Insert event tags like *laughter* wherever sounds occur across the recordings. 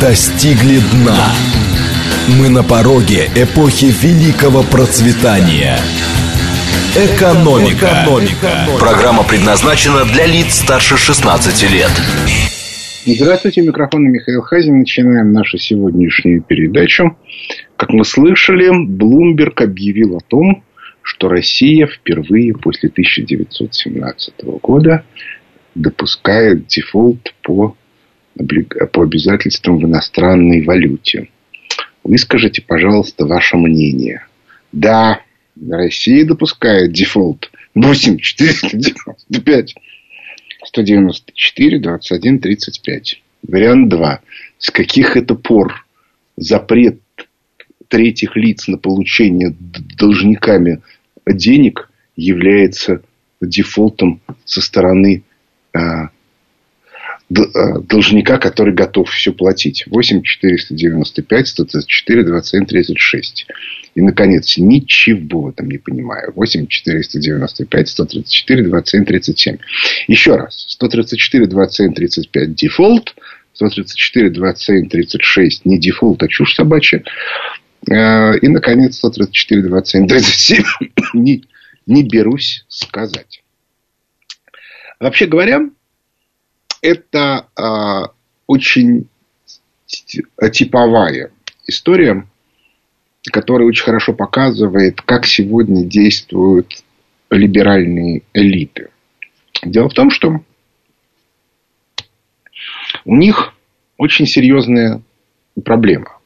достигли дна. Мы на пороге эпохи великого процветания. Экономика. Экономика. Программа предназначена для лиц старше 16 лет. Здравствуйте, микрофон Михаил Хазин. Начинаем нашу сегодняшнюю передачу. Как мы слышали, Блумберг объявил о том, что Россия впервые после 1917 года допускает дефолт по, по обязательствам в иностранной валюте. Выскажите, пожалуйста, ваше мнение. Да, Россия допускает дефолт 8 495 194 21 35. Вариант 2. С каких это пор запрет третьих лиц на получение должниками денег является дефолтом со стороны а, должника, который готов все платить. 8 495 134 27 36. И, наконец, ничего в этом не понимаю. 8 495 134 27 37. Еще раз. 134 27 35 дефолт. 134 27 36 не дефолт, а чушь собачья. А, и, наконец, 134 27 37 не, не берусь сказать. Вообще говоря, это э, очень типовая история, которая очень хорошо показывает, как сегодня действуют либеральные элиты. Дело в том, что у них очень серьезная проблема.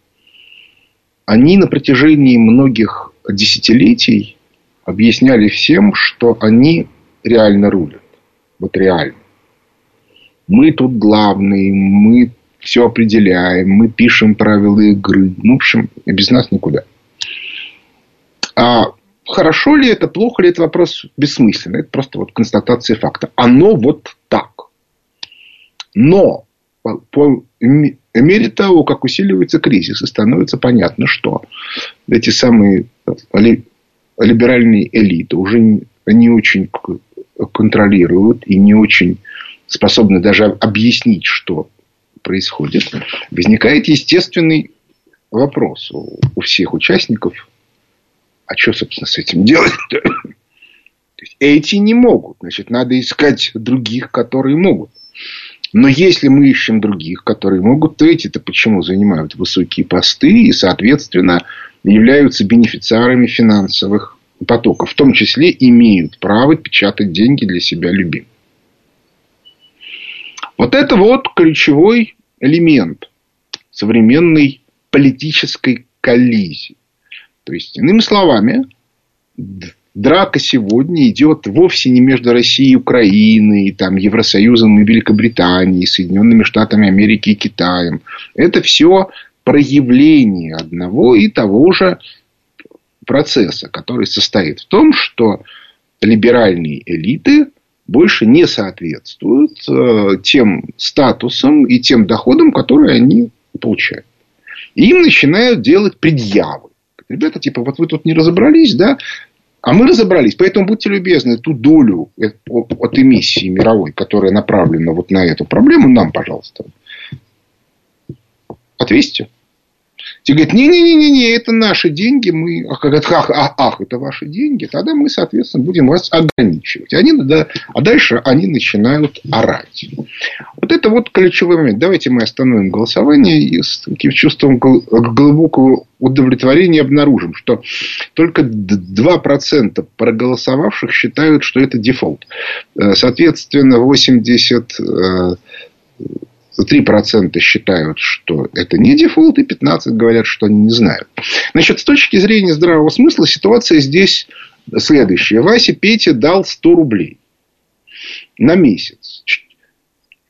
Они на протяжении многих десятилетий объясняли всем, что они реально рулят. Вот реально. Мы тут главные, мы все определяем, мы пишем правила игры. Ну, в общем, без нас никуда. А хорошо ли это, плохо ли это вопрос бессмысленный. Это просто вот констатация факта. Оно вот так. Но по, мере того, как усиливается кризис, и становится понятно, что эти самые либеральные элиты уже не очень контролируют и не очень способны даже объяснить, что происходит, возникает естественный вопрос у, всех участников, а что, собственно, с этим делать? *coughs* Эти не могут, значит, надо искать других, которые могут. Но если мы ищем других, которые могут, то эти-то почему занимают высокие посты и, соответственно, являются бенефициарами финансовых потоков, в том числе имеют право печатать деньги для себя любимых. Вот это вот ключевой элемент современной политической коллизии. То есть, иными словами, драка сегодня идет вовсе не между Россией и Украиной, там, Евросоюзом и Великобританией, Соединенными Штатами Америки и Китаем. Это все проявление одного и того же процесса, который состоит в том, что либеральные элиты больше не соответствуют э, тем статусам и тем доходам, которые они получают. И им начинают делать предъявы. Ребята, типа, вот вы тут не разобрались, да? А мы разобрались. Поэтому будьте любезны, ту долю от эмиссии мировой, которая направлена вот на эту проблему, нам, пожалуйста, отвесьте. Те говорят, не-не-не-не, это наши деньги, мы, ах, ах, ах, ах, это ваши деньги, тогда мы, соответственно, будем вас ограничивать. Они, да, а дальше они начинают орать. Вот это вот ключевой момент. Давайте мы остановим голосование и с таким чувством глубокого удовлетворения обнаружим, что только 2% проголосовавших считают, что это дефолт. Э, соответственно, 80 3% считают, что это не дефолт, и 15% говорят, что они не знают. Значит, с точки зрения здравого смысла ситуация здесь следующая. Вася Петя дал 100 рублей на месяц.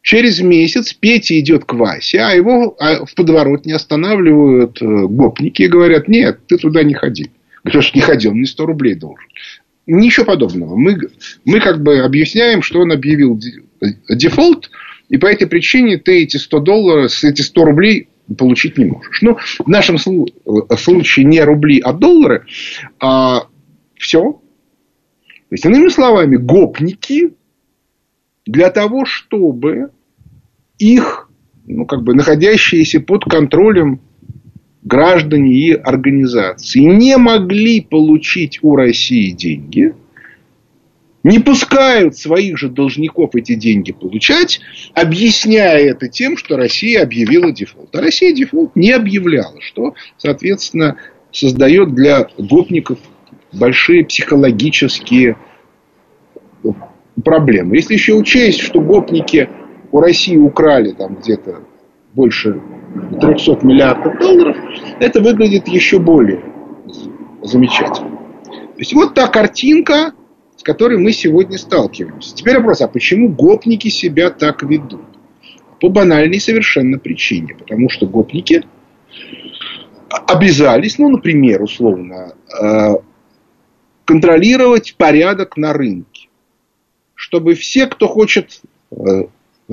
Через месяц Петя идет к Васе, а его а в подворот останавливают э, гопники и говорят, нет, ты туда не ходи. Говоришь, не ходи, он мне 100 рублей должен. Ничего подобного. Мы, мы как бы объясняем, что он объявил дефолт, и по этой причине ты эти 100 долларов, эти 100 рублей получить не можешь. Ну, в нашем случае не рубли, а доллары. А, все. То есть, иными словами, гопники для того, чтобы их ну, как бы находящиеся под контролем граждане и организации не могли получить у России деньги, не пускают своих же должников эти деньги получать, объясняя это тем, что Россия объявила дефолт. А Россия дефолт не объявляла, что, соответственно, создает для гопников большие психологические проблемы. Если еще учесть, что гопники у России украли там где-то больше 300 миллиардов долларов, это выглядит еще более замечательно. То есть вот та картинка, с которой мы сегодня сталкиваемся. Теперь вопрос, а почему гопники себя так ведут? По банальной совершенно причине. Потому что гопники обязались, ну, например, условно, э, контролировать порядок на рынке. Чтобы все, кто хочет э,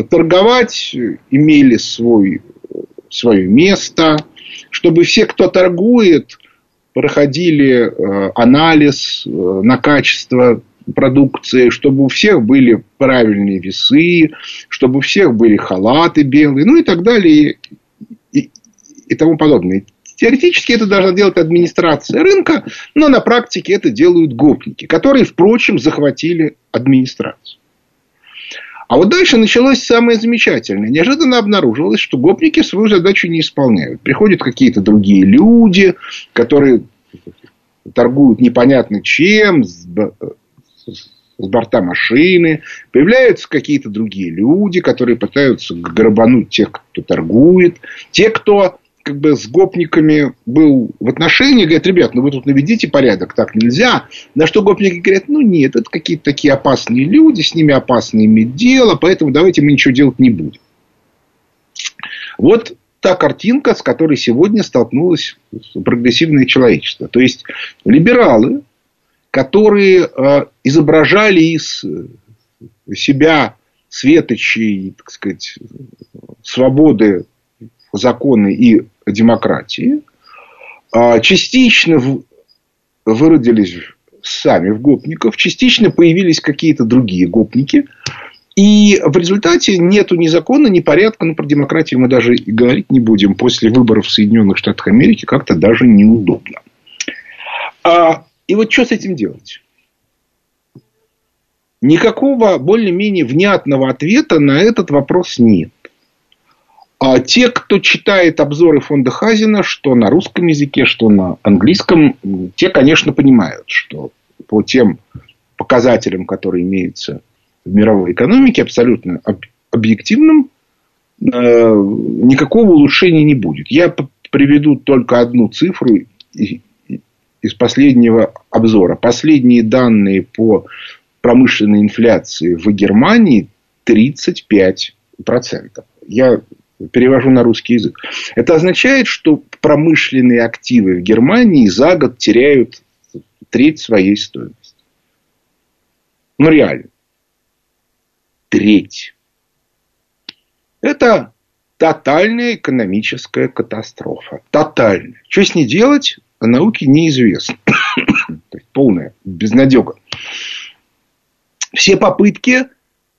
торговать, имели свой, свое место. Чтобы все, кто торгует, проходили э, анализ на качество продукции, чтобы у всех были правильные весы, чтобы у всех были халаты белые, ну и так далее, и, и тому подобное. Теоретически это должна делать администрация рынка, но на практике это делают гопники, которые, впрочем, захватили администрацию. А вот дальше началось самое замечательное. Неожиданно обнаружилось, что гопники свою задачу не исполняют. Приходят какие-то другие люди, которые торгуют непонятно чем, с борта машины, появляются какие-то другие люди, которые пытаются грабануть тех, кто торгует. Те, кто как бы с гопниками был в отношении, говорят, ребят, ну вы тут наведите порядок, так нельзя. На что гопники говорят, ну нет, это какие-то такие опасные люди, с ними опасно иметь дело, поэтому давайте мы ничего делать не будем. Вот та картинка, с которой сегодня столкнулось прогрессивное человечество. То есть либералы, которые э, изображали из себя светочей, так сказать, свободы, законы и демократии, э, частично выродились сами в гопников, частично появились какие-то другие гопники. И в результате нету ни закона, ни порядка. Ну, про демократию мы даже и говорить не будем. После выборов в Соединенных Штатах Америки как-то даже неудобно. А и вот что с этим делать? Никакого более-менее внятного ответа на этот вопрос нет. А те, кто читает обзоры фонда Хазина, что на русском языке, что на английском, те, конечно, понимают, что по тем показателям, которые имеются в мировой экономике, абсолютно объективным, э, никакого улучшения не будет. Я приведу только одну цифру из последнего обзора. Последние данные по промышленной инфляции в Германии 35%. Я перевожу на русский язык. Это означает, что промышленные активы в Германии за год теряют треть своей стоимости. Ну, реально. Треть. Это тотальная экономическая катастрофа. Тотальная. Что с ней делать? О науке неизвестно. *coughs* То есть полная безнадега. Все попытки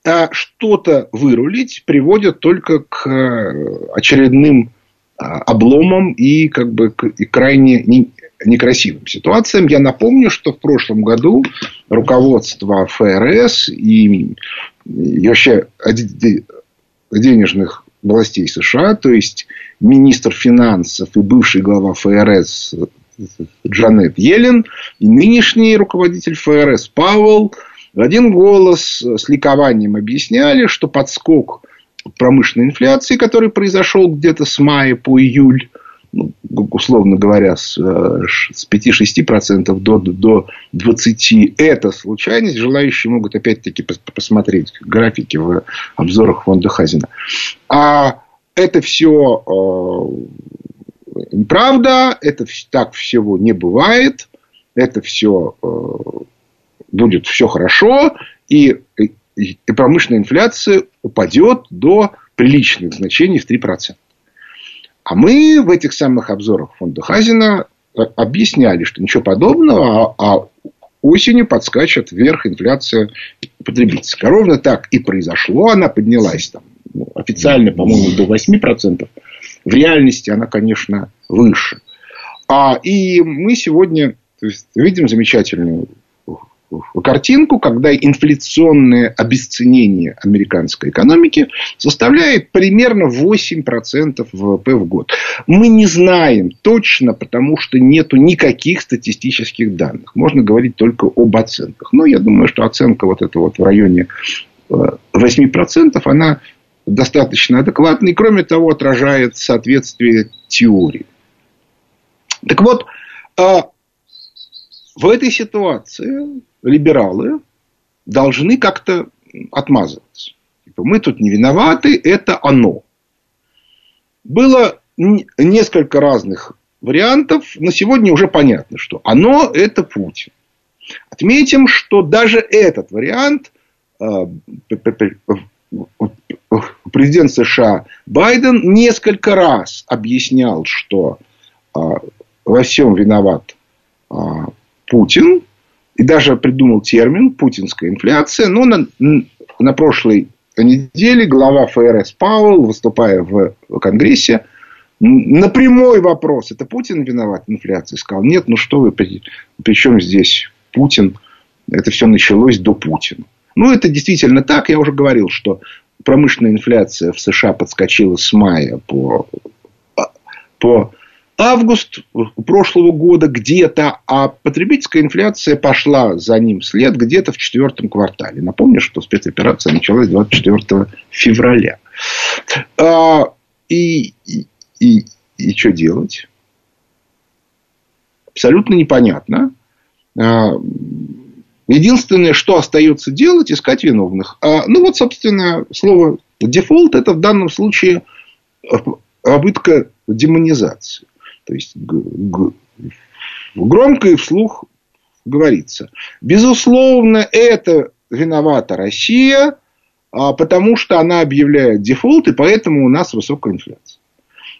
а, что-то вырулить приводят только к э, очередным а, обломам и, как бы, к, крайне некрасивым ситуациям. Я напомню, что в прошлом году руководство ФРС и, и вообще денежных властей США, то есть министр финансов и бывший глава ФРС Джанет Йеллен и нынешний руководитель ФРС Пауэлл в один голос с ликованием объясняли, что подскок промышленной инфляции, который произошел где-то с мая по июль, ну, условно говоря, с, э, с 5-6% до, до 20%, это случайность. Желающие могут опять-таки посмотреть графики в обзорах фонда Хазина. А это все э, неправда, это так всего не бывает, это все э, будет все хорошо, и, и промышленная инфляция упадет до приличных значений в 3%. А мы в этих самых обзорах фонда Хазина э, объясняли, что ничего подобного, а, а осенью подскачет вверх инфляция потребительская. Ровно так и произошло. Она поднялась там Ну, официально, по-моему, до 8%. В реальности она, конечно, выше. А, и мы сегодня есть, видим замечательную картинку, когда инфляционное обесценение американской экономики составляет примерно 8% ВВП в год. Мы не знаем точно, потому что нету никаких статистических данных. Можно говорить только об оценках. Но я думаю, что оценка вот эта вот в районе 8%, э, она достаточно адекватна и, кроме того, отражает соответствие теории. Так вот, а, в этой ситуации либералы должны как-то отмазываться. Типа, мы тут не виноваты, это оно. Было несколько разных вариантов, но сегодня уже понятно, что оно это Путин. Отметим, что даже этот вариант а, президент США Байден несколько раз объяснял, что а, во всем виноват а, Путин, и даже придумал термин «путинская инфляция». Но на, на прошлой неделе глава ФРС Пауэлл, выступая в Конгрессе, на прямой вопрос, это Путин виноват в инфляции, сказал, нет, ну что вы, при, при чем здесь Путин? Это все началось до Путина. Ну, это действительно так. Я уже говорил, что промышленная инфляция в США подскочила с мая по, по август прошлого года где-то, а потребительская инфляция пошла за ним след где-то в четвертом квартале. Напомню, что спецоперация началась 24 февраля. А, и, и, и, и что делать? Абсолютно непонятно. А, единственное, что остается делать, искать виновных. А, ну, вот, собственно, слово дефолт это в данном случае попытка демонизации. То есть громко и вслух говорится. Безусловно, это виновата Россия, а, потому что она объявляет дефолт, и поэтому у нас высокая инфляция.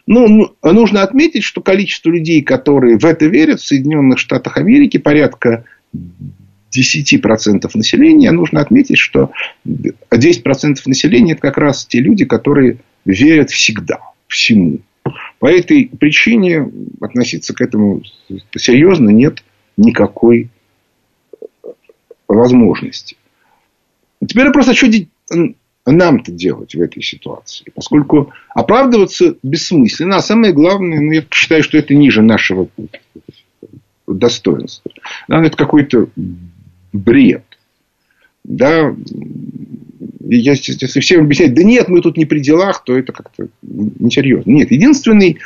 Ну, ну нужно отметить, что количество людей, которые в это верят в Соединенных Штатах Америки, порядка 10% населения. Нужно отметить, что 10% населения это как раз те люди, которые верят всегда, всему. По этой причине относиться к этому серьезно нет никакой возможности. Теперь просто что нам-то делать в этой ситуации? Поскольку оправдываться бессмысленно. А самое главное, ну, я считаю, что это ниже нашего достоинства. Да, это какой-то бред. Да, если всем объяснять, да нет, мы тут не при делах, то это как-то несерьезно. Нет, единственный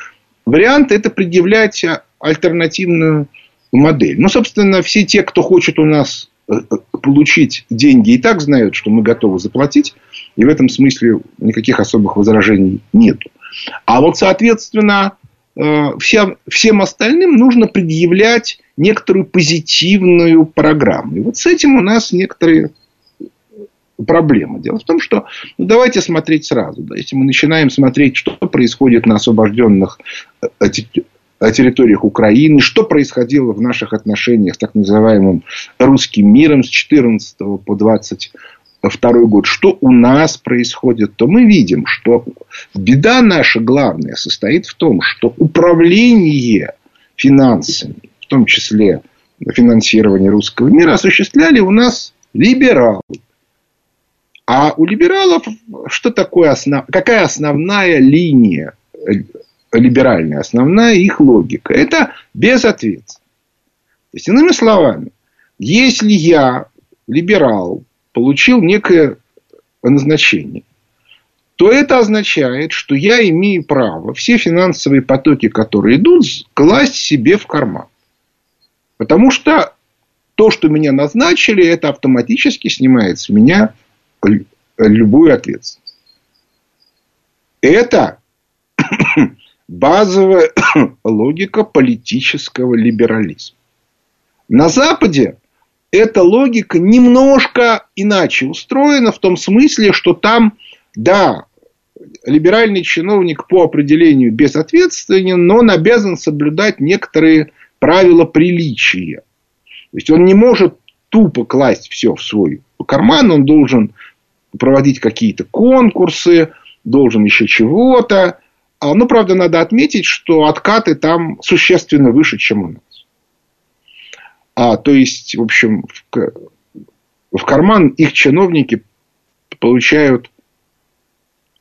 вариант это предъявлять альтернативную модель. Ну, собственно, все те, кто хочет у нас э, э, получить деньги, и так знают, что мы готовы заплатить. И в этом смысле никаких особых возражений нет. А вот, соответственно, э, всем, всем остальным нужно предъявлять некоторую позитивную программу. И вот с этим у нас некоторые проблема. Дело в том, что ну, давайте смотреть сразу. Да, если мы начинаем смотреть, что происходит на освобожденных э, э, территориях Украины, что происходило в наших отношениях с так называемым русским миром с 14 по 22 год, что у нас происходит, то мы видим, что беда наша главная состоит в том, что управление финансами, в том числе финансирование русского мира, осуществляли у нас либералы. А у либералов что такое основ... какая основная линия либеральная, основная их логика? Это безответственность. То есть, иными словами, если я, либерал, получил некое назначение, то это означает, что я имею право все финансовые потоки, которые идут, класть себе в карман. Потому что то, что меня назначили, это автоматически снимает с меня любую ответственность. Это *coughs* базовая *coughs* логика политического либерализма. На Западе эта логика немножко иначе устроена в том смысле, что там, да, либеральный чиновник по определению безответственен, но он обязан соблюдать некоторые правила приличия. То есть он не может тупо класть все в свой карман, он должен проводить какие-то конкурсы, должен еще чего-то. А, ну, правда, надо отметить, что откаты там существенно выше, чем у нас. А, то есть, в общем, в, в карман их чиновники получают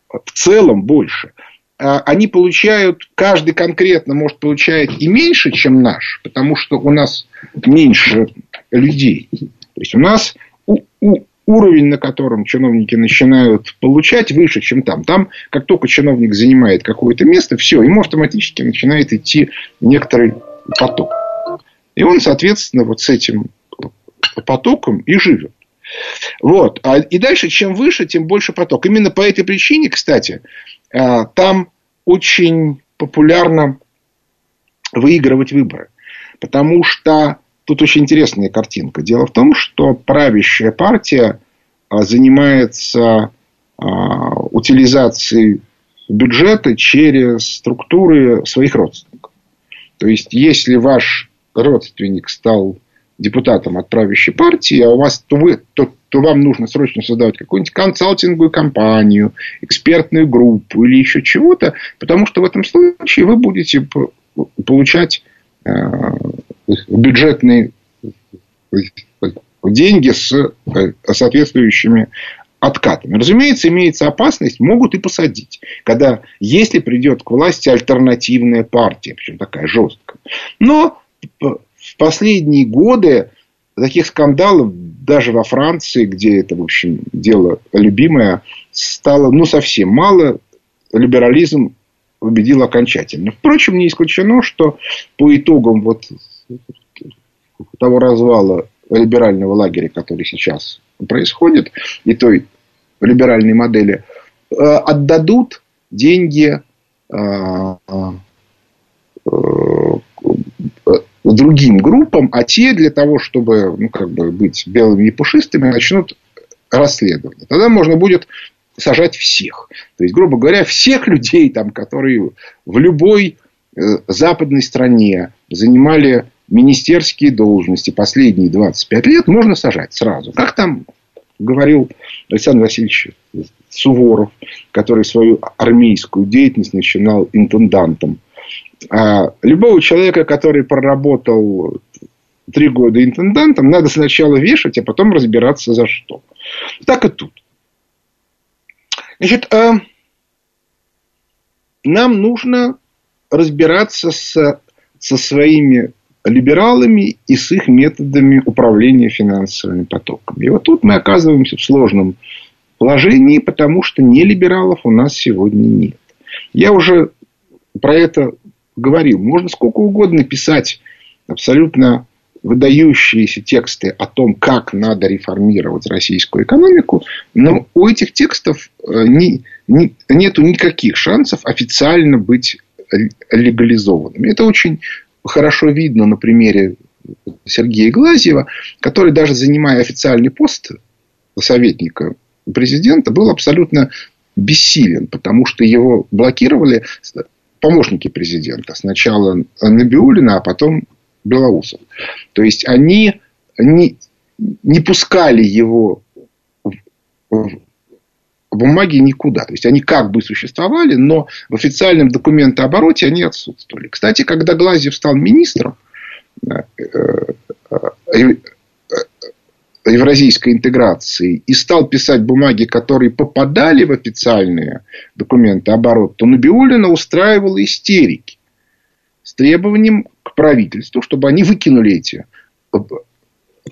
в целом больше. А, они получают, каждый конкретно может получать и меньше, чем наш, потому что у нас меньше людей. То есть у нас у, у, уровень, на котором чиновники начинают получать, выше, чем там. Там, как только чиновник занимает какое-то место, все, ему автоматически начинает идти некоторый поток. И он, соответственно, вот с этим потоком и живет. Вот. А, и дальше, чем выше, тем больше поток. Именно по этой причине, кстати, там очень популярно выигрывать выборы. Потому что Тут очень интересная картинка. Дело в том, что правящая партия а, занимается а, утилизацией бюджета через структуры своих родственников. То есть, если ваш родственник стал депутатом от правящей партии, а у вас, то, вы, то, то вам нужно срочно создавать какую-нибудь консалтинговую компанию, экспертную группу или еще чего-то, потому что в этом случае вы будете получать а, бюджетные деньги с э, соответствующими откатами. Разумеется, имеется опасность, могут и посадить. Когда, если придет к власти альтернативная партия, причем такая жесткая. Но в последние годы таких скандалов даже во Франции, где это, в общем, дело любимое, стало ну, совсем мало. Либерализм победил окончательно. Впрочем, не исключено, что по итогам вот того развала либерального лагеря, который сейчас происходит, и той либеральной модели, э, отдадут деньги э, э, другим группам, а те для того, чтобы ну, как бы быть белыми и пушистыми, начнут расследование. Тогда можно будет сажать всех. То есть, грубо говоря, всех людей, там, которые в любой западной стране занимали министерские должности последние 25 лет можно сажать сразу. Как там говорил Александр Васильевич Суворов, который свою армейскую деятельность начинал интендантом. А любого человека, который проработал три года интендантом, надо сначала вешать, а потом разбираться за что. Так и тут. Значит, а нам нужно разбираться с, со своими либералами и с их методами управления финансовыми потоками. И вот тут мы оказываемся в сложном положении, потому что не либералов у нас сегодня нет. Я уже про это говорил. Можно сколько угодно писать абсолютно выдающиеся тексты о том, как надо реформировать российскую экономику, но у этих текстов э, не, не, нету никаких шансов официально быть легализованными. Это очень хорошо видно на примере Сергея Глазьева, который даже занимая официальный пост советника президента, был абсолютно бессилен, потому что его блокировали помощники президента. Сначала Набиулина, а потом Белоусов. То есть, они не, не пускали его в, бумаги никуда. То есть, они как бы существовали, но в официальном документообороте они отсутствовали. Кстати, когда Глазьев стал министром э, э, евразийской интеграции и стал писать бумаги, которые попадали в официальные документы оборот, то Набиулина устраивала истерики с требованием к правительству, чтобы они выкинули эти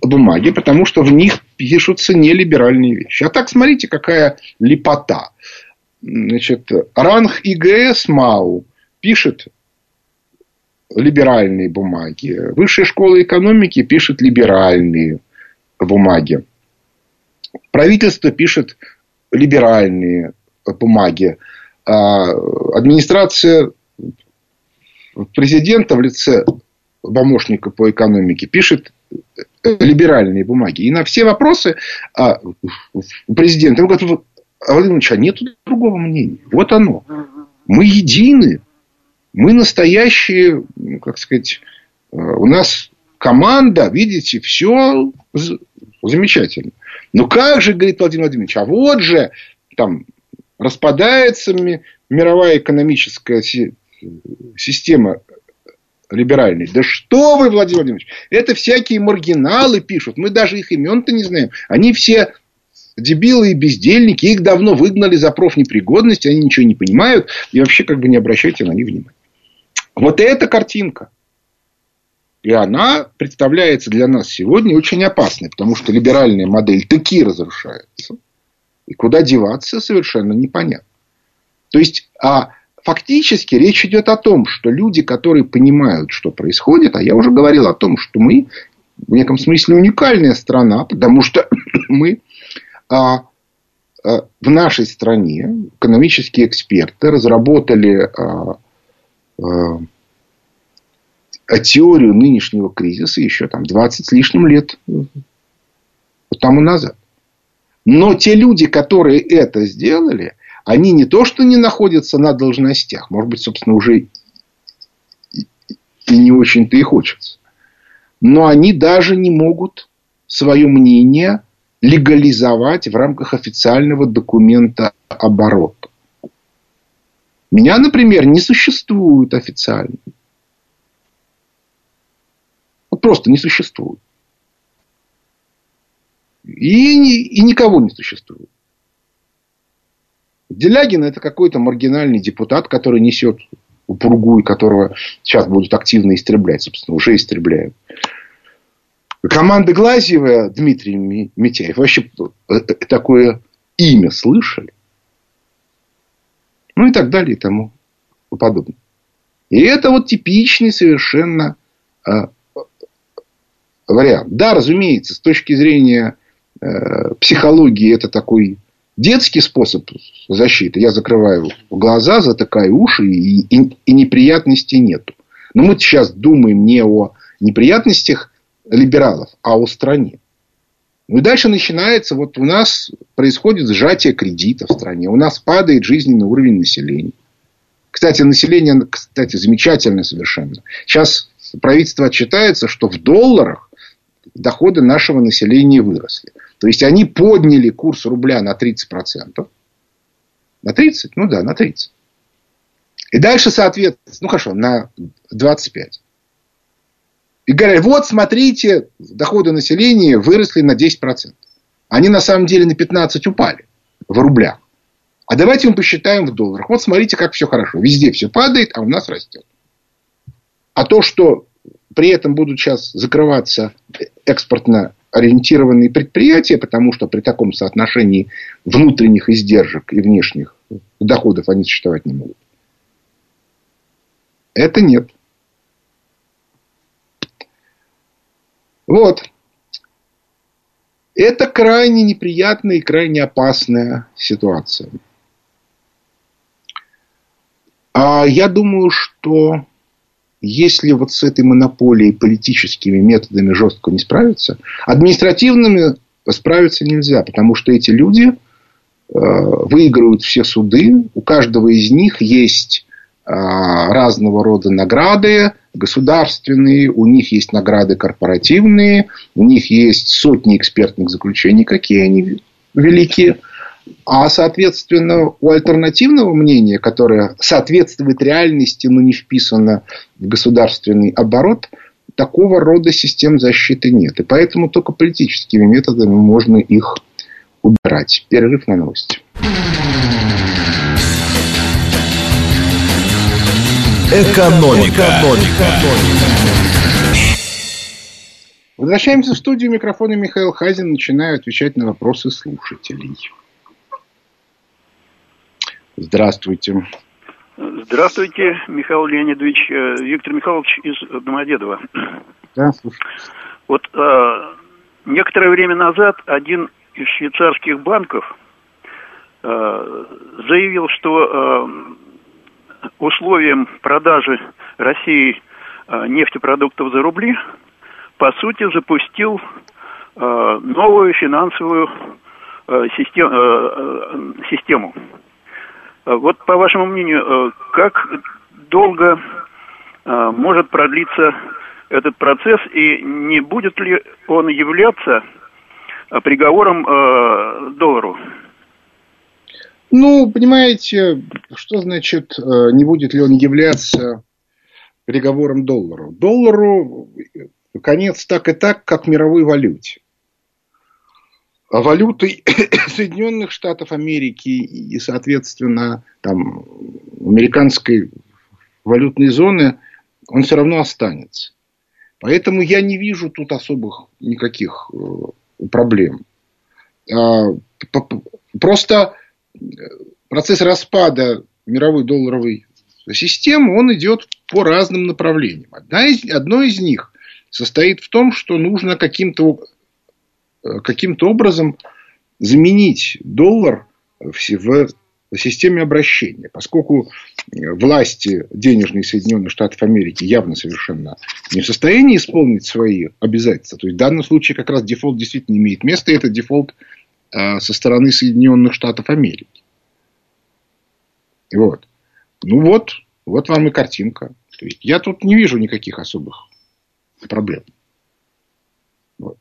бумаги, потому что в них пишутся нелиберальные вещи. А так, смотрите, какая лепота. Значит, ранг ИГС МАУ пишет либеральные бумаги. Высшая школа экономики пишет либеральные бумаги. Правительство пишет либеральные бумаги. А администрация президента в лице помощника по экономике пишет либеральные бумаги. И на все вопросы а, президент ему говорит, Владимир Ильич, а нет другого мнения. Вот оно. Мы едины. Мы настоящие, ну, как сказать, а, у нас команда, видите, все замечательно. Ну как же, говорит Владимир Владимирович, а вот же там распадается мировая экономическая система либеральной. Да что вы, Владимир Владимирович, это всякие маргиналы пишут. Мы даже их имен-то не знаем. Они все дебилы и бездельники. Их давно выгнали за профнепригодность. Они ничего не понимают. И вообще как бы не обращайте на них внимания. Вот эта картинка. И она представляется для нас сегодня очень опасной. Потому что либеральная модель таки разрушается. И куда деваться совершенно непонятно. То есть, а фактически речь идет о том, что люди, которые понимают, что происходит, а я уже говорил о том, что мы в неком смысле уникальная страна, потому что *clears throat* мы а, а, в нашей стране экономические эксперты разработали а, а, теорию нынешнего кризиса еще там 20 с лишним лет тому назад. Но те люди, которые это сделали, они не то, что не находятся на должностях, может быть, собственно, уже и не очень-то и хочется, но они даже не могут свое мнение легализовать в рамках официального документа оборота. Меня, например, не существует официально. Просто не существует. И, и никого не существует. Делягин это какой-то маргинальный депутат, который несет пургу, и которого сейчас будут активно истреблять. Собственно, уже истребляют. Команда Глазьева, Дмитрий Митяев, вообще э, э, такое имя слышали? Ну и так далее и тому подобное. И это вот типичный совершенно э, вариант. Да, разумеется, с точки зрения э, психологии это такой детский способ защиты. Я закрываю глаза, затыкаю уши, и, и, и неприятностей нету. Но мы сейчас думаем не о неприятностях либералов, а о стране. Ну и дальше начинается, вот у нас происходит сжатие кредитов в стране, у нас падает жизненный уровень населения. Кстати, население, кстати, замечательное совершенно. Сейчас правительство отчитается, что в долларах доходы нашего населения выросли. То есть, они подняли курс рубля на 30%. На 30? Ну да, на 30. И дальше, соответственно, ну хорошо, на 25. И говорят, вот смотрите, доходы населения выросли на 10%. Они на самом деле на 15 упали в рублях. А давайте мы посчитаем в долларах. Вот смотрите, как все хорошо. Везде все падает, а у нас растет. А то, что при этом будут сейчас закрываться экспортно ориентированные предприятия, потому что при таком соотношении внутренних издержек и внешних доходов они существовать не могут. Это нет. Вот. Это крайне неприятная и крайне опасная ситуация. А я думаю, что если вот с этой монополией политическими методами жестко не справиться, административными справиться нельзя, потому что эти люди э, выигрывают все суды, у каждого из них есть э, разного рода награды государственные, у них есть награды корпоративные, у них есть сотни экспертных заключений, какие они великие. А, соответственно, у альтернативного мнения, которое соответствует реальности, но не вписано в государственный оборот, такого рода систем защиты нет. И поэтому только политическими методами можно их убирать. Перерыв на новости. Экономика. Экономика. Возвращаемся в студию. Микрофона Михаил Хазин. Начинаю отвечать на вопросы слушателей. Здравствуйте. Здравствуйте, Михаил Леонидович. Э, Виктор Михайлович из Домодедова. Да, слушаю. Вот э, некоторое время назад один из швейцарских банков э, заявил, что э, условием продажи России э, нефтепродуктов за рубли, по сути, запустил э, новую финансовую э, систем, э, систему вот по вашему мнению, э, как долго э, может продлиться этот процесс и не будет ли он являться приговором доллару? Ну, понимаете, что значит, э, не будет ли он являться приговором доллару? Доллару конец так и так, как мировой валюте. А валютой *coughs* Соединенных Штатов Америки и, соответственно, там, американской валютной зоны он все равно останется. Поэтому я не вижу тут особых никаких э, проблем. А, просто процесс распада мировой долларовой системы, он идет по разным направлениям. Одна из, одно из них состоит в том, что нужно каким-то Э, каким-то образом заменить доллар в системе обращения, поскольку власти денежные Соединенных Штатов Америки явно совершенно не в состоянии исполнить свои обязательства. То есть в данном случае как раз дефолт действительно имеет место, и это дефолт э, со стороны Соединенных Штатов Америки. Вот. Ну вот, вот вам и картинка. Я тут не вижу никаких особых проблем. Вот.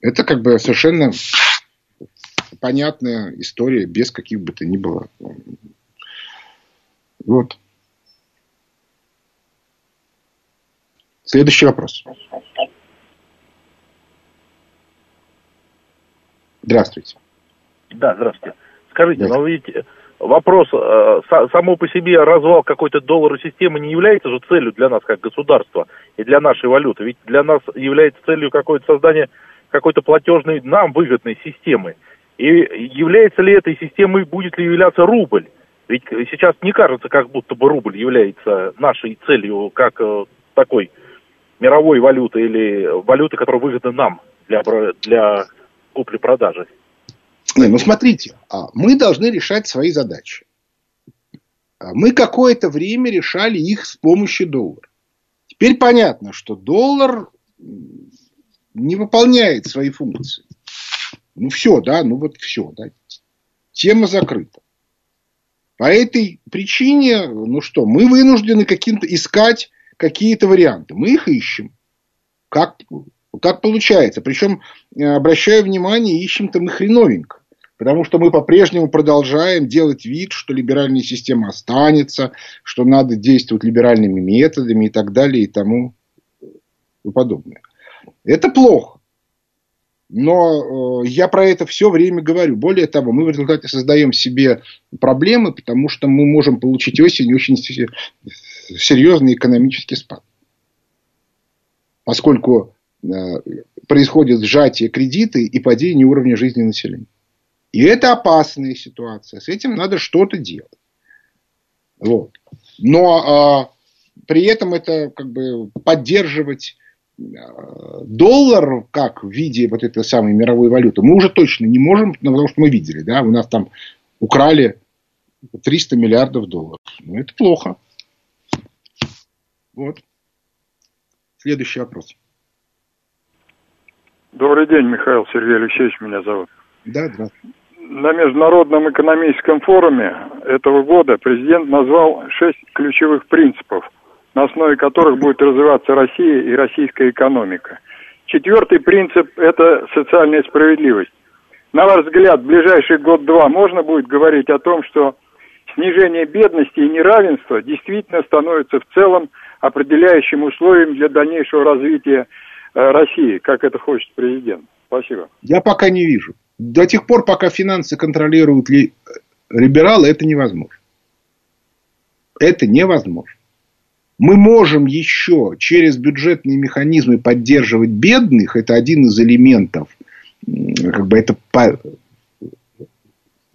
Это как бы совершенно понятная история, без каких бы то ни было. Вот. Следующий вопрос. Здравствуйте. Да, здравствуйте. Скажите, но ведь вопрос, э, само по себе развал какой-то долларовой системы не является же целью для нас как государства и для нашей валюты. Ведь для нас является целью какое-то создание какой-то платежной нам выгодной системы. И является ли этой системой, будет ли являться рубль? Ведь сейчас не кажется, как будто бы рубль является нашей целью, как э, такой мировой валюты или валюты, которая выгодна нам для, для купли-продажи. Ну, смотрите, а, мы должны решать свои задачи. А, мы какое-то время решали их с помощью доллара. Теперь понятно, что доллар не выполняет свои функции. Ну все, да, ну вот все, да. Тема закрыта. По этой причине, ну что, мы вынуждены каким-то искать какие-то варианты. Мы их ищем. Как, как получается. Причем, э, обращаю внимание, ищем-то мы хреновенько. Потому что мы по-прежнему продолжаем делать вид, что либеральная система останется, что надо действовать либеральными методами и так далее и тому подобное. Это плохо. Но э, я про это все время говорю. Более того, мы в результате создаем себе проблемы, потому что мы можем получить осенью очень серьезный экономический спад. Поскольку э, происходит сжатие кредита и падение уровня жизни населения. И это опасная ситуация. С этим надо что-то делать. Вот. Но э, при этом это как бы поддерживать доллар как в виде вот этой самой мировой валюты мы уже точно не можем, ну, потому что мы видели, да, у нас там украли 300 миллиардов долларов. Ну, это плохо. Вот. Следующий вопрос. Добрый день, Михаил Сергей Алексеевич меня зовут. Да, здравствуйте. На Международном экономическом форуме этого года президент назвал шесть ключевых принципов – на основе которых будет развиваться Россия и российская экономика. Четвертый принцип – это социальная справедливость. На ваш взгляд, в ближайший год-два можно будет говорить о том, что снижение бедности и неравенства действительно становится в целом определяющим условием для дальнейшего развития э, России, как это хочет президент. Спасибо. Я пока не вижу. До тех пор, пока финансы контролируют ли либералы, это невозможно. Это невозможно мы можем еще через бюджетные механизмы поддерживать бедных, это один из элементов, как бы это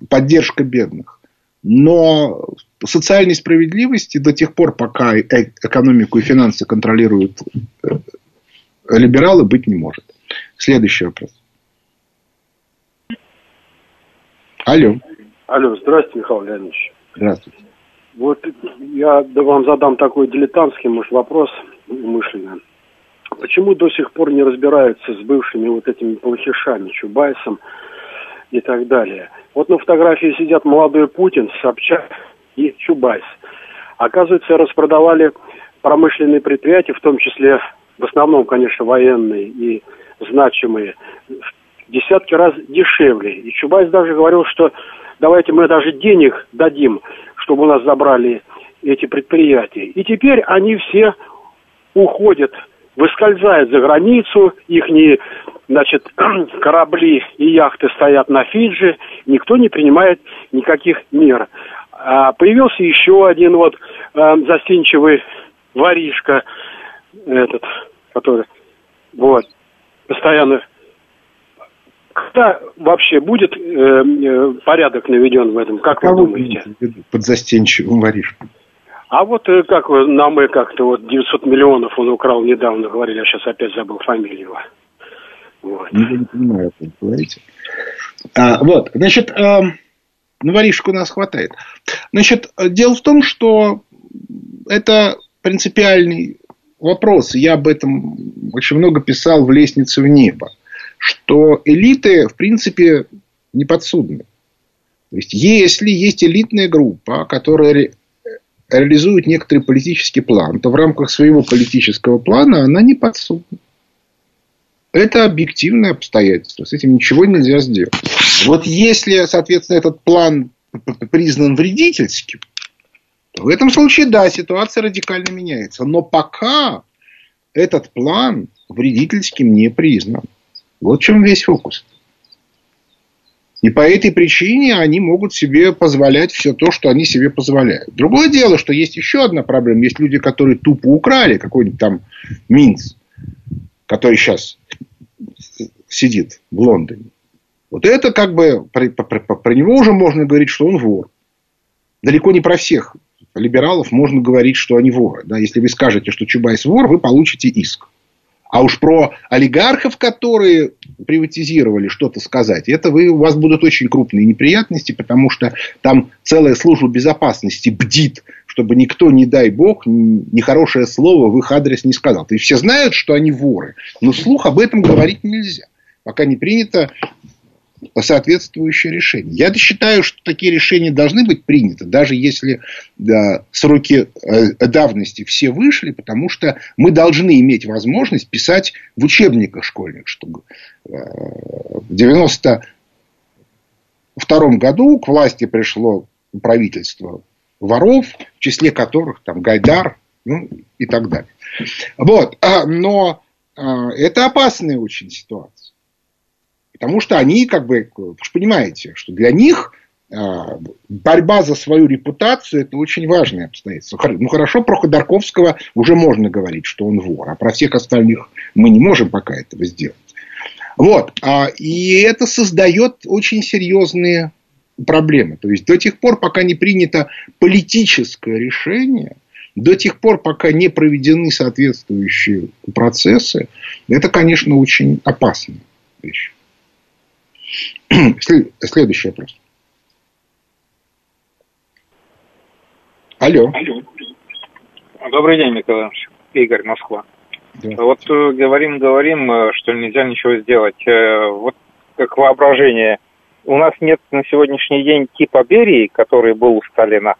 поддержка бедных. Но социальной справедливости до тех пор, пока э, экономику и финансы контролируют э, либералы, быть не может. Следующий вопрос. Алло. Алло, здравствуйте, Михаил Леонидович. Здравствуйте. Вот я вам задам такой дилетантский, может, вопрос умышленно. Почему до сих пор не разбираются с бывшими вот этими плохишами, Чубайсом и так далее? Вот на фотографии сидят молодой Путин, Собчак и Чубайс. Оказывается, распродавали промышленные предприятия, в том числе, в основном, конечно, военные и значимые, в десятки раз дешевле. И Чубайс даже говорил, что давайте мы даже денег дадим, чтобы у нас забрали эти предприятия. И теперь они все уходят, выскользают за границу, их не, значит, *clears throat* корабли и яхты стоят на Фиджи, никто не принимает никаких мер. А появился еще один вот э, застенчивый воришка, этот, который, вот, постоянно когда вообще будет э, э, порядок наведен в этом? Как Кого вы думаете? Под застенчивым воришком. А вот э, как вы, на мы как-то вот 900 миллионов он украл недавно, говорили, я сейчас опять забыл фамилию его. Вот. Ну, я не понимаю, о чем говорите. А, вот, значит, э, ну, воришек у нас хватает. Значит, дело в том, что это принципиальный вопрос. Я об этом очень много писал в «Лестнице в небо». Что элиты, в принципе, не подсудны. То есть, если есть элитная группа, которая реализует некоторый политический план, то в рамках своего политического плана она не подсудна. Это объективное обстоятельство. С этим ничего нельзя сделать. Вот если, соответственно, этот план признан вредительским, то в этом случае, да, ситуация радикально меняется. Но пока этот план вредительским не признан. Вот в чем весь фокус. И по этой причине они могут себе позволять все то, что они себе позволяют. Другое дело, что есть еще одна проблема. Есть люди, которые тупо украли какой-нибудь там Минц, который сейчас сидит в Лондоне. Вот это как бы про, про, про, него уже можно говорить, что он вор. Далеко не про всех либералов можно говорить, что они воры. Да? Если вы скажете, что Чубайс вор, вы получите иск. А уж про олигархов, которые приватизировали, что-то сказать, это вы, у вас будут очень крупные неприятности, потому что там целая служба безопасности бдит, чтобы никто, не дай бог, нехорошее слово в их адрес не сказал. Есть все знают, что они воры, но слух об этом говорить нельзя, пока не принято соответствующее решение. Я считаю, что такие решения должны быть приняты, даже если да, сроки э, давности все вышли, потому что мы должны иметь возможность писать в учебниках школьных, чтобы э, в 92 году к власти пришло правительство воров, в числе которых там Гайдар ну, и так далее. Вот. Но э, это опасная очень ситуация. Потому что они, как бы, вы же понимаете, что для них а, борьба за свою репутацию – это очень важное обстоятельство. Ну, хорошо, про Ходорковского уже можно говорить, что он вор, а про всех остальных мы не можем пока этого сделать. Вот. А, и это создает очень серьезные проблемы. То есть, до тех пор, пока не принято политическое решение, до тех пор, пока не проведены соответствующие процессы, это, конечно, очень опасная вещь. *clears throat* Следующий вопрос. Алло. Алло. Добрый день, Михаил Игорь, Москва. Да. Вот э, говорим, говорим, э, что нельзя ничего сделать. Э, вот как воображение. У нас нет на сегодняшний день типа Берии, который был у Сталина,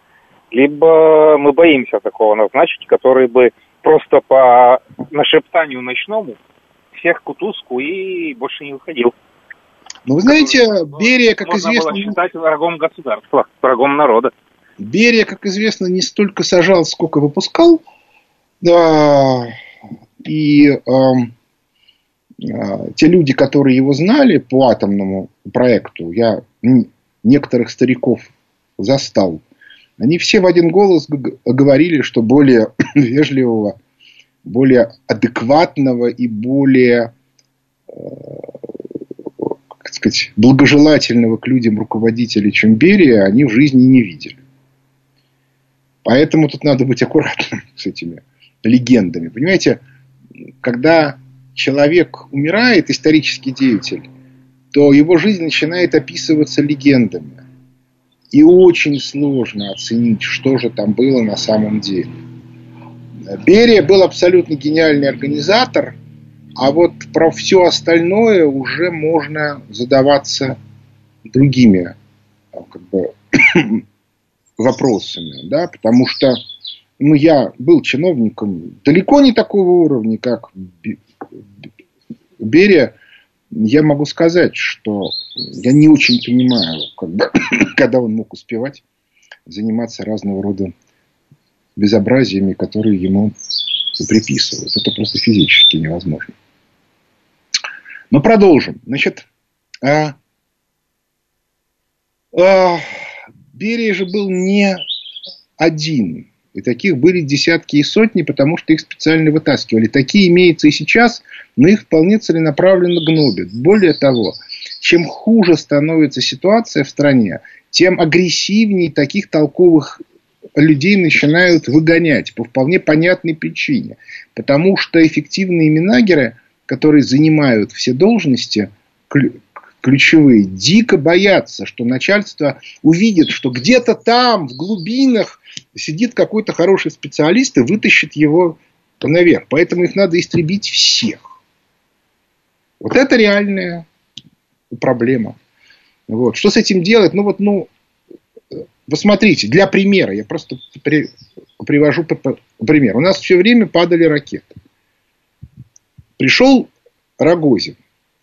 либо мы боимся такого назначить, который бы просто по нашептанию ночному всех кутузку и больше не выходил. Ну, вы знаете, Берия, как можно известно... Можно было считать врагом государства, врагом народа. Берия, как известно, не столько сажал, сколько выпускал. Да, и э, э, те люди, которые его знали по атомному проекту, я некоторых стариков застал, они все в один голос говорили, что более *coughs* вежливого, более адекватного и более э, сказать, благожелательного к людям руководителя, чем Берия, они в жизни не видели. Поэтому тут надо быть аккуратным *laughs* с этими легендами. Понимаете, когда человек умирает, исторический деятель, то его жизнь начинает описываться легендами. И очень сложно оценить, что же там было на самом деле. Берия был абсолютно гениальный организатор – а вот про все остальное уже можно задаваться другими как бы, *coughs* вопросами. Да? Потому что ну, я был чиновником далеко не такого уровня, как Берия. я могу сказать, что я не очень понимаю, когда, *coughs* когда он мог успевать заниматься разного рода безобразиями, которые ему приписывают. Это просто физически невозможно. Но продолжим. Значит, а, а, Берия же был не один. И таких были десятки и сотни, потому что их специально вытаскивали. Такие имеются и сейчас, но их вполне целенаправленно гнобят. Более того, чем хуже становится ситуация в стране, тем агрессивнее таких толковых людей начинают выгонять по вполне понятной причине. Потому что эффективные менагеры, которые занимают все должности, ключевые, дико боятся, что начальство увидит, что где-то там, в глубинах, сидит какой-то хороший специалист и вытащит его наверх. Поэтому их надо истребить всех. Вот это реальная проблема. Вот. Что с этим делать? Ну вот, ну, посмотрите, для примера, я просто при, привожу пример. У нас все время падали ракеты. Пришел Рогозин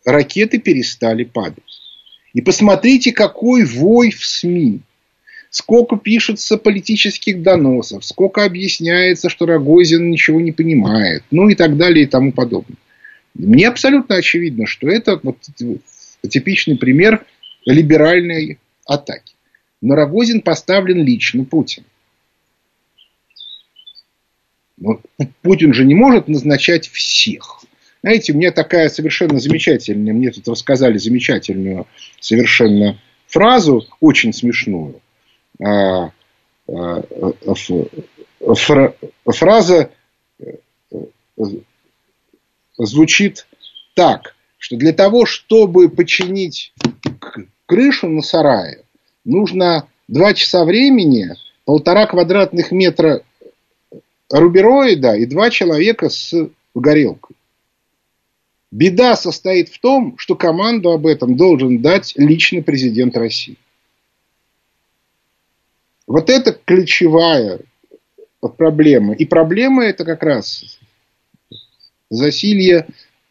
ракеты перестали падать. И посмотрите, какой вой в СМИ. Сколько пишется политических доносов, сколько объясняется, что Рогозин ничего не понимает, ну и так далее и тому подобное. Мне абсолютно очевидно, что это вот типичный пример либеральной атаки. Но Рогозин поставлен лично Путин. Но Путин же не может назначать всех. Знаете, мне такая совершенно замечательная, мне тут рассказали замечательную совершенно фразу, очень смешную. А, а, фраза э, звучит так, что для того, чтобы починить крышу на сарае, нужно два часа времени, полтора квадратных метра рубероида и два человека с горелкой. Беда состоит в том, что команду об этом должен дать лично президент России. Вот это ключевая проблема. И проблема это как раз засилье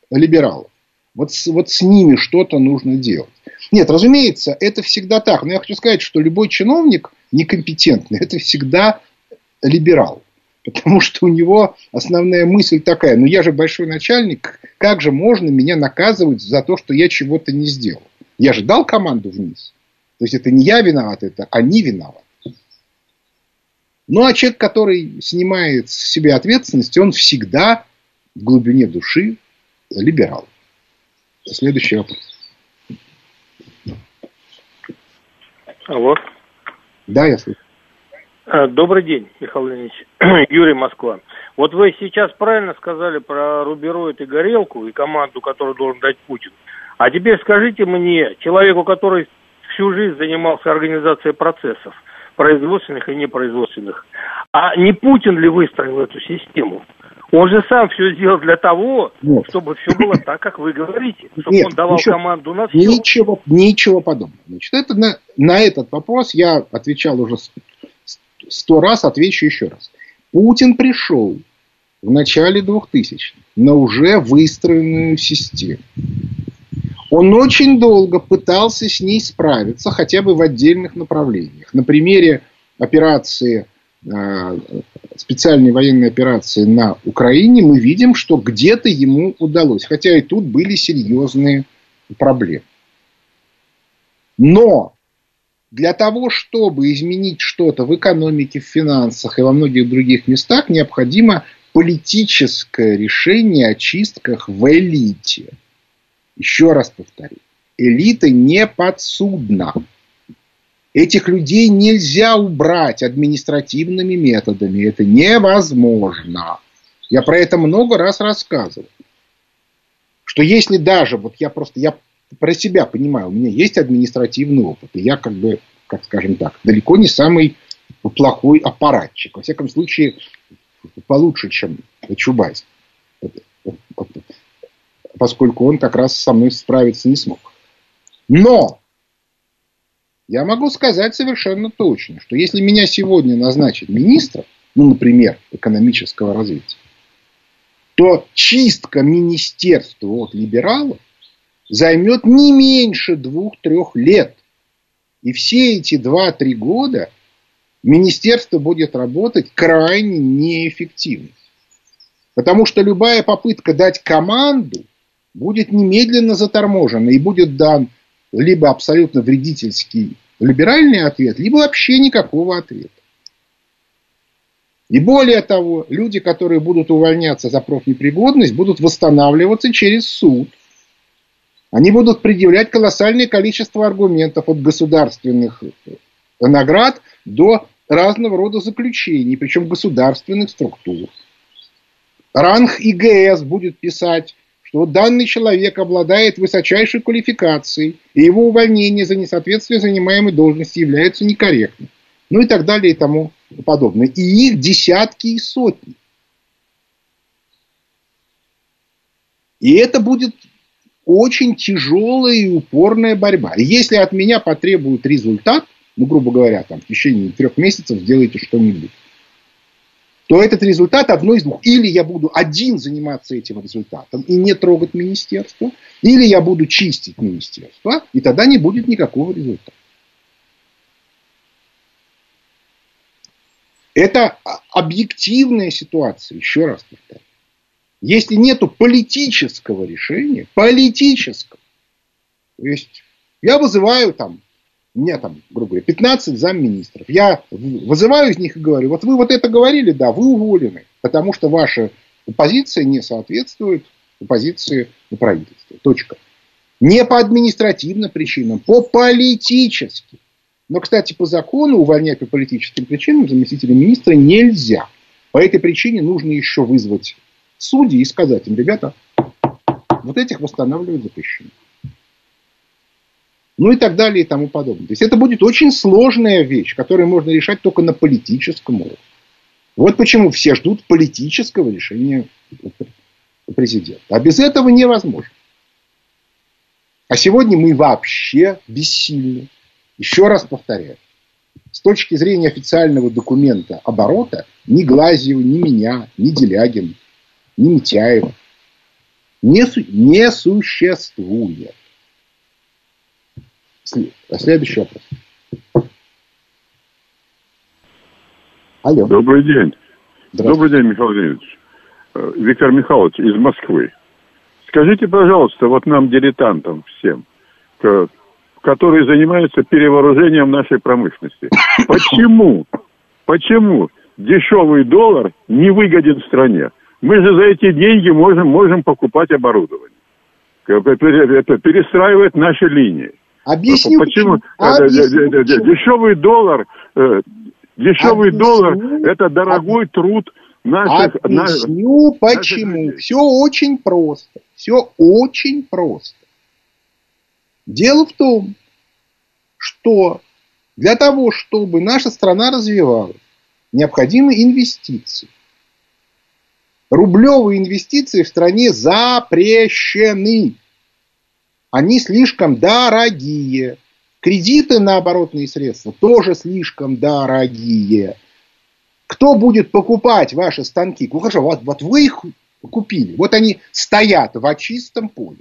либералов. Вот, вот с ними что-то нужно делать. Нет, разумеется, это всегда так. Но я хочу сказать, что любой чиновник некомпетентный, это всегда либерал. Потому что у него основная мысль такая, ну я же большой начальник, как же можно меня наказывать за то, что я чего-то не сделал? Я же дал команду вниз. То есть это не я виноват, это они виноваты. Ну а человек, который снимает с себя ответственность, он всегда в глубине души либерал. Следующий вопрос. Алло. Да, я слышу. Э, добрый день, Михаил Леонидович. *clears throat* Юрий Москва. Вот вы сейчас правильно сказали про рубероид и горелку и команду, которую должен дать Путин. А теперь скажите мне, человеку, который всю жизнь занимался организацией процессов, производственных и непроизводственных, а не Путин ли выстроил эту систему? Он же сам все сделал для того, Нет. чтобы все было так, как вы говорите. *clears throat* Чтобы Нет, он давал ничего, команду на все. Ничего, ничего подобного. Значит, это на, на этот вопрос я отвечал уже сто раз, отвечу еще раз. Путин пришел в начале 2000-х на уже выстроенную систему. Он очень долго пытался с ней справиться, хотя бы в отдельных направлениях. На примере операции, э, специальной военной операции на Украине, мы видим, что где-то ему удалось. Хотя и тут были серьезные проблемы. Но для того, чтобы изменить что-то в экономике, в финансах и во многих других местах, необходимо политическое решение о чистках в элите. Еще раз повторю. Элита не подсудна. Этих людей нельзя убрать административными методами. Это невозможно. Я про это много раз рассказывал. Что если даже, вот я просто, я про себя понимаю, у меня есть административный опыт, и я как бы, как скажем так, далеко не самый плохой аппаратчик. Во всяком случае, получше, чем Чубайс. Поскольку он как раз со мной справиться не смог. Но я могу сказать совершенно точно, что если меня сегодня назначат министром, ну, например, экономического развития, то чистка министерства от либералов займет не меньше двух-трех лет. И все эти два-три года министерство будет работать крайне неэффективно. Потому что любая попытка дать команду будет немедленно заторможена и будет дан либо абсолютно вредительский либеральный ответ, либо вообще никакого ответа. И более того, люди, которые будут увольняться за профнепригодность, будут восстанавливаться через суд. Они будут предъявлять колоссальное количество аргументов от государственных наград до разного рода заключений, причем государственных структур. Ранг ИГС будет писать, что данный человек обладает высочайшей квалификацией, и его увольнение за несоответствие занимаемой должности является некорректным. Ну и так далее и тому подобное. И их десятки и сотни. И это будет очень тяжелая и упорная борьба. И если от меня потребуют результат, ну, грубо говоря, там, в течение трех месяцев сделайте что-нибудь, то этот результат одно из двух. Или я буду один заниматься этим результатом и не трогать министерство, или я буду чистить министерство, и тогда не будет никакого результата. Это объективная ситуация, еще раз повторяю. Если нет политического решения, политического, то есть я вызываю там, у меня там, грубо говоря, 15 замминистров, я вызываю из них и говорю, вот вы вот это говорили, да, вы уволены, потому что ваша позиция не соответствует позиции правительства. Точка. Не по административным причинам, по политическим. Но, кстати, по закону увольнять по политическим причинам заместителя министра нельзя. По этой причине нужно еще вызвать судей и сказать им, ребята, вот этих восстанавливать запрещено. Ну и так далее и тому подобное. То есть это будет очень сложная вещь, которую можно решать только на политическом уровне. Вот почему все ждут политического решения президента. А без этого невозможно. А сегодня мы вообще бессильны. Еще раз повторяю. С точки зрения официального документа оборота, ни Глазьева, ни меня, ни Делягин, Митяева не, не существует. Следующий вопрос. Алло. Добрый день. Добрый день, Михаил Леонидович. Э, Виктор Михайлович из Москвы. Скажите, пожалуйста, вот нам, дилетантам всем, которые занимаются перевооружением нашей промышленности. *coughs* Почему? Почему дешевый доллар не выгоден стране? Мы же за эти деньги можем, можем покупать оборудование. Это перестраивать наши линии. Объясню почему. Объясню, дешевый доллар, э, дешевый Объясню. доллар это дорогой труд наших. Объясню наших... почему. Все очень просто. Все очень просто. Дело в том, что для того, чтобы наша страна развивалась, необходимы инвестиции. Рублевые инвестиции в стране запрещены. Они слишком дорогие. Кредиты на оборотные средства тоже слишком дорогие. Кто будет покупать ваши станки? Ну хорошо, вот, вот вы их купили. Вот они стоят в чистом поле.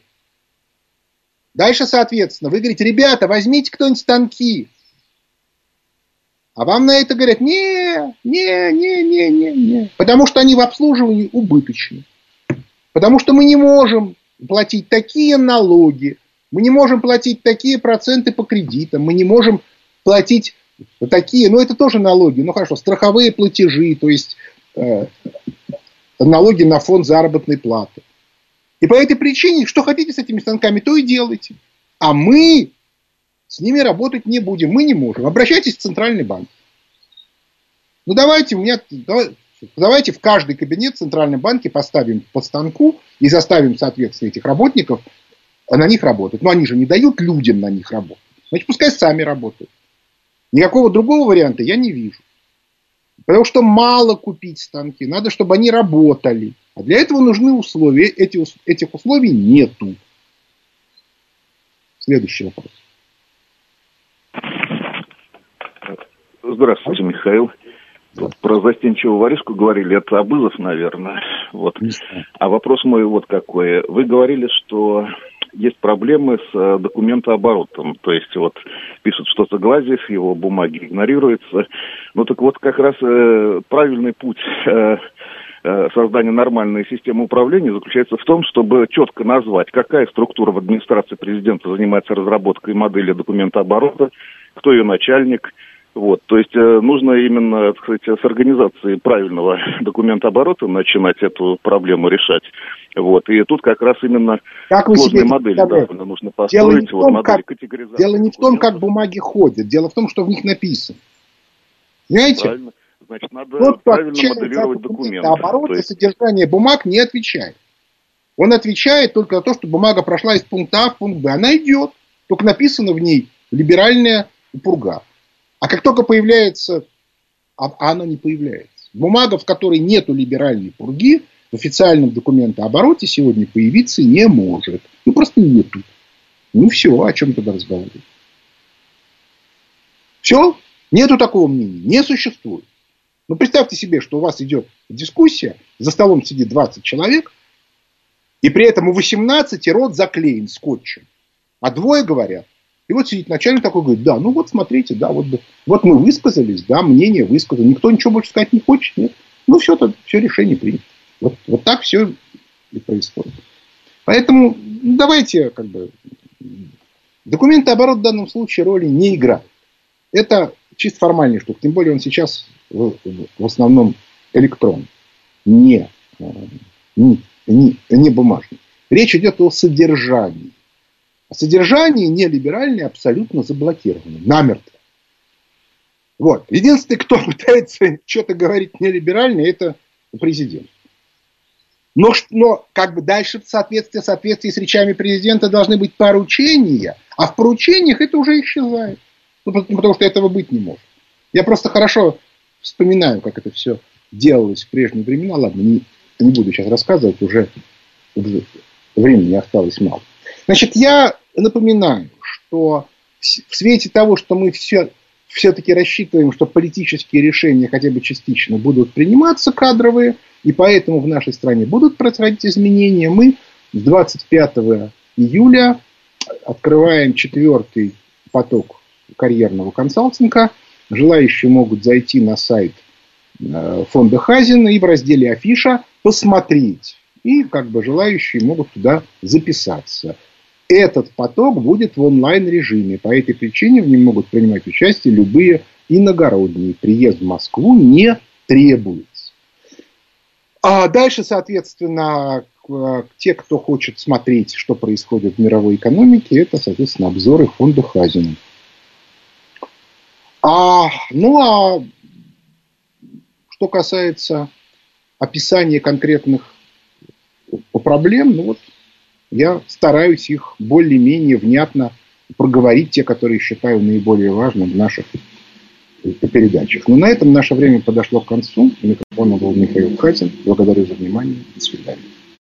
Дальше, соответственно, вы говорите, ребята, возьмите кто-нибудь станки. А вам на это говорят, не, не, не, не, не, не. Потому что они в обслуживании убыточны. Потому что мы не можем платить такие налоги, мы не можем платить такие проценты по кредитам, мы не можем платить такие, ну это тоже налоги, ну хорошо, страховые платежи, то есть э, налоги на фонд заработной платы. И по этой причине, что хотите с этими станками, то и делайте. А мы с ними работать не будем, мы не можем. Обращайтесь в Центральный банк. Ну давайте, у меня, давайте в каждый кабинет в Центральном поставим по станку и заставим, соответственно, этих работников на них работать. Но они же не дают людям на них работать. Значит, пускай сами работают. Никакого другого варианта я не вижу. Потому что мало купить станки, надо, чтобы они работали. А для этого нужны условия. Эти, этих условий нету. Следующий вопрос. Здравствуйте, Михаил. Вот про застенчивую воришку говорили, это Абызов, наверное. Вот. А вопрос мой вот какой. Вы говорили, что есть проблемы с э, документооборотом. То есть вот пишут что-то Глазьев, его бумаги игнорируются. Ну так вот как раз э, правильный путь э, э, создания нормальной системы управления заключается в том, чтобы четко назвать, какая структура в администрации президента занимается разработкой модели документооборота, кто ее начальник – вот, то есть э, нужно именно, так сказать, с организации правильного *laughs* документооборота начинать эту проблему решать. Вот, и тут как раз именно как вы сложные себе модели да, нужно построить. Дело не, в том, как, дело не в том, как бумаги ходят, дело в том, что в них написано. Понимаете? Правильно. Значит, надо вот правильно моделировать документы. Оборот есть... содержание бумаг не отвечает. Он отвечает только на то, что бумага прошла из пункта А в пункт Б. Она идет, только написано в ней либеральная пурга. А как только появляется, а, а она не появляется, бумага, в которой нету либеральной пурги, в официальном документообороте сегодня появиться не может. Ну, просто нету. Ну, все, о чем тогда разговаривать? Все? Нету такого мнения. Не существует. Ну, представьте себе, что у вас идет дискуссия, за столом сидит 20 человек, и при этом у 18 рот заклеен скотчем. А двое говорят, и вот сидит начальник такой, говорит, да, ну вот смотрите, да, вот, вот мы высказались, да, мнение высказано, никто ничего больше сказать не хочет, нет. Ну все, то, все решение принято. Вот, вот так все и происходит. Поэтому ну, давайте как бы документооборот в данном случае роли не играет. Это чисто формальная штука. Тем более он сейчас в, в основном электрон, э, не, не, не бумажный. Речь идет о содержании. Содержание нелиберальное абсолютно заблокировано, намертво. Вот. Единственный, кто *laughs* пытается что-то говорить нелиберально, это президент. Но, но как бы дальше в соответствии, в соответствии с речами президента должны быть поручения, а в поручениях это уже исчезает. Ну, потому что этого быть не может. Я просто хорошо вспоминаю, как это все делалось в прежние времена. Ладно, не, не буду сейчас рассказывать, уже времени осталось мало. Значит, я напоминаю, что в свете того, что мы все, все-таки рассчитываем, что политические решения хотя бы частично будут приниматься кадровые, и поэтому в нашей стране будут происходить изменения, мы с 25 июля открываем четвертый поток карьерного консалтинга. Желающие могут зайти на сайт э, фонда Хазина и в разделе «Афиша» посмотреть. И как бы желающие могут туда записаться этот поток будет в онлайн-режиме. По этой причине в нем могут принимать участие любые иногородние. Приезд в Москву не требуется. А дальше, соответственно, те, кто хочет смотреть, что происходит в мировой экономике, это, соответственно, обзоры фонда Хазина. А, ну а что касается описания конкретных проблем, ну вот я стараюсь их более-менее внятно проговорить, те, которые считаю наиболее важным в наших передачах. Но на этом наше время подошло к концу. Микрофон был Михаил Хатин. Благодарю за внимание. До свидания.